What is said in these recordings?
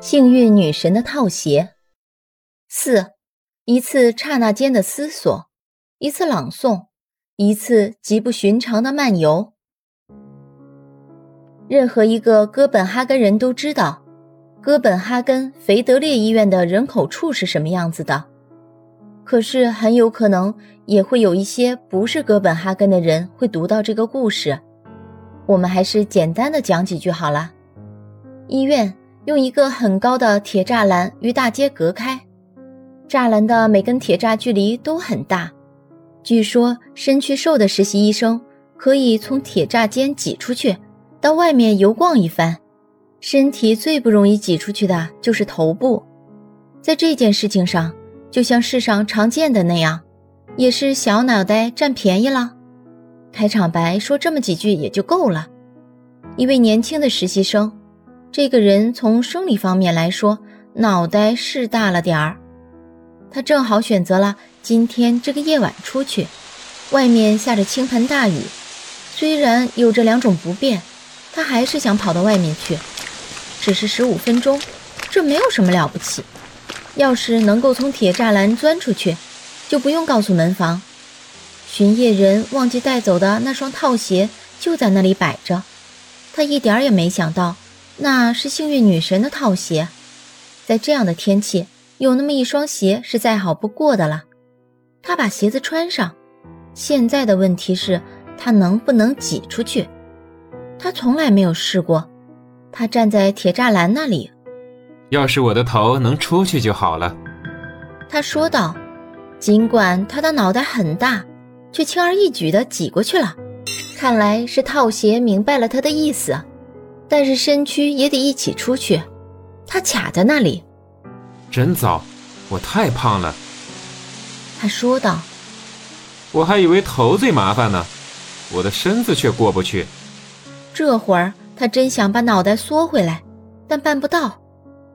幸运女神的套鞋。四，一次刹那间的思索，一次朗诵，一次极不寻常的漫游。任何一个哥本哈根人都知道，哥本哈根腓德烈医院的人口处是什么样子的。可是很有可能也会有一些不是哥本哈根的人会读到这个故事。我们还是简单的讲几句好了。医院。用一个很高的铁栅栏与大街隔开，栅栏的每根铁栅距离都很大。据说身躯瘦的实习医生可以从铁栅间挤出去，到外面游逛一番。身体最不容易挤出去的就是头部，在这件事情上，就像世上常见的那样，也是小脑袋占便宜了。开场白说这么几句也就够了。一位年轻的实习生。这个人从生理方面来说，脑袋是大了点儿。他正好选择了今天这个夜晚出去，外面下着倾盆大雨。虽然有这两种不便，他还是想跑到外面去。只是十五分钟，这没有什么了不起。要是能够从铁栅栏钻出去，就不用告诉门房。巡夜人忘记带走的那双套鞋就在那里摆着，他一点也没想到。那是幸运女神的套鞋，在这样的天气，有那么一双鞋是再好不过的了。她把鞋子穿上，现在的问题是，她能不能挤出去？他从来没有试过。他站在铁栅栏那里，要是我的头能出去就好了。他说道。尽管他的脑袋很大，却轻而易举地挤过去了。看来是套鞋明白了他的意思。但是身躯也得一起出去，他卡在那里，真糟，我太胖了。他说道：“我还以为头最麻烦呢，我的身子却过不去。”这会儿他真想把脑袋缩回来，但办不到，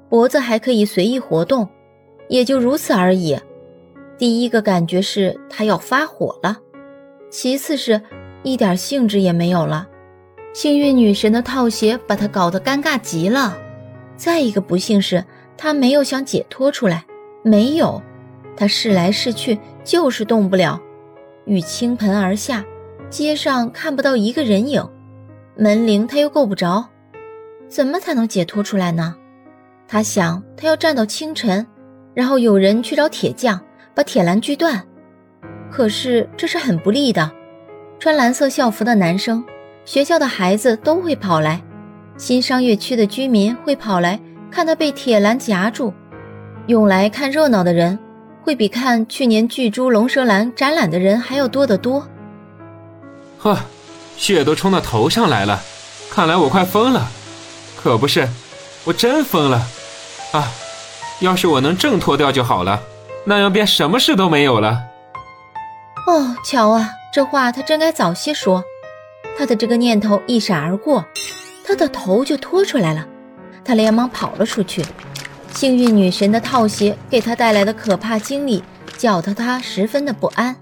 脖子还可以随意活动，也就如此而已。第一个感觉是他要发火了，其次是一点兴致也没有了。幸运女神的套鞋把他搞得尴尬极了。再一个不幸是，他没有想解脱出来，没有，他试来试去就是动不了。雨倾盆而下，街上看不到一个人影，门铃他又够不着，怎么才能解脱出来呢？他想，他要站到清晨，然后有人去找铁匠把铁栏锯断。可是这是很不利的，穿蓝色校服的男生。学校的孩子都会跑来，新商业区的居民会跑来看他被铁栏夹住，用来看热闹的人会比看去年巨猪龙舌兰展览的人还要多得多。呵，血都冲到头上来了，看来我快疯了。可不是，我真疯了。啊，要是我能挣脱掉就好了，那样便什么事都没有了。哦，瞧啊，这话他真该早些说。他的这个念头一闪而过，他的头就拖出来了。他连忙跑了出去。幸运女神的套鞋给他带来的可怕经历，搅得他十分的不安。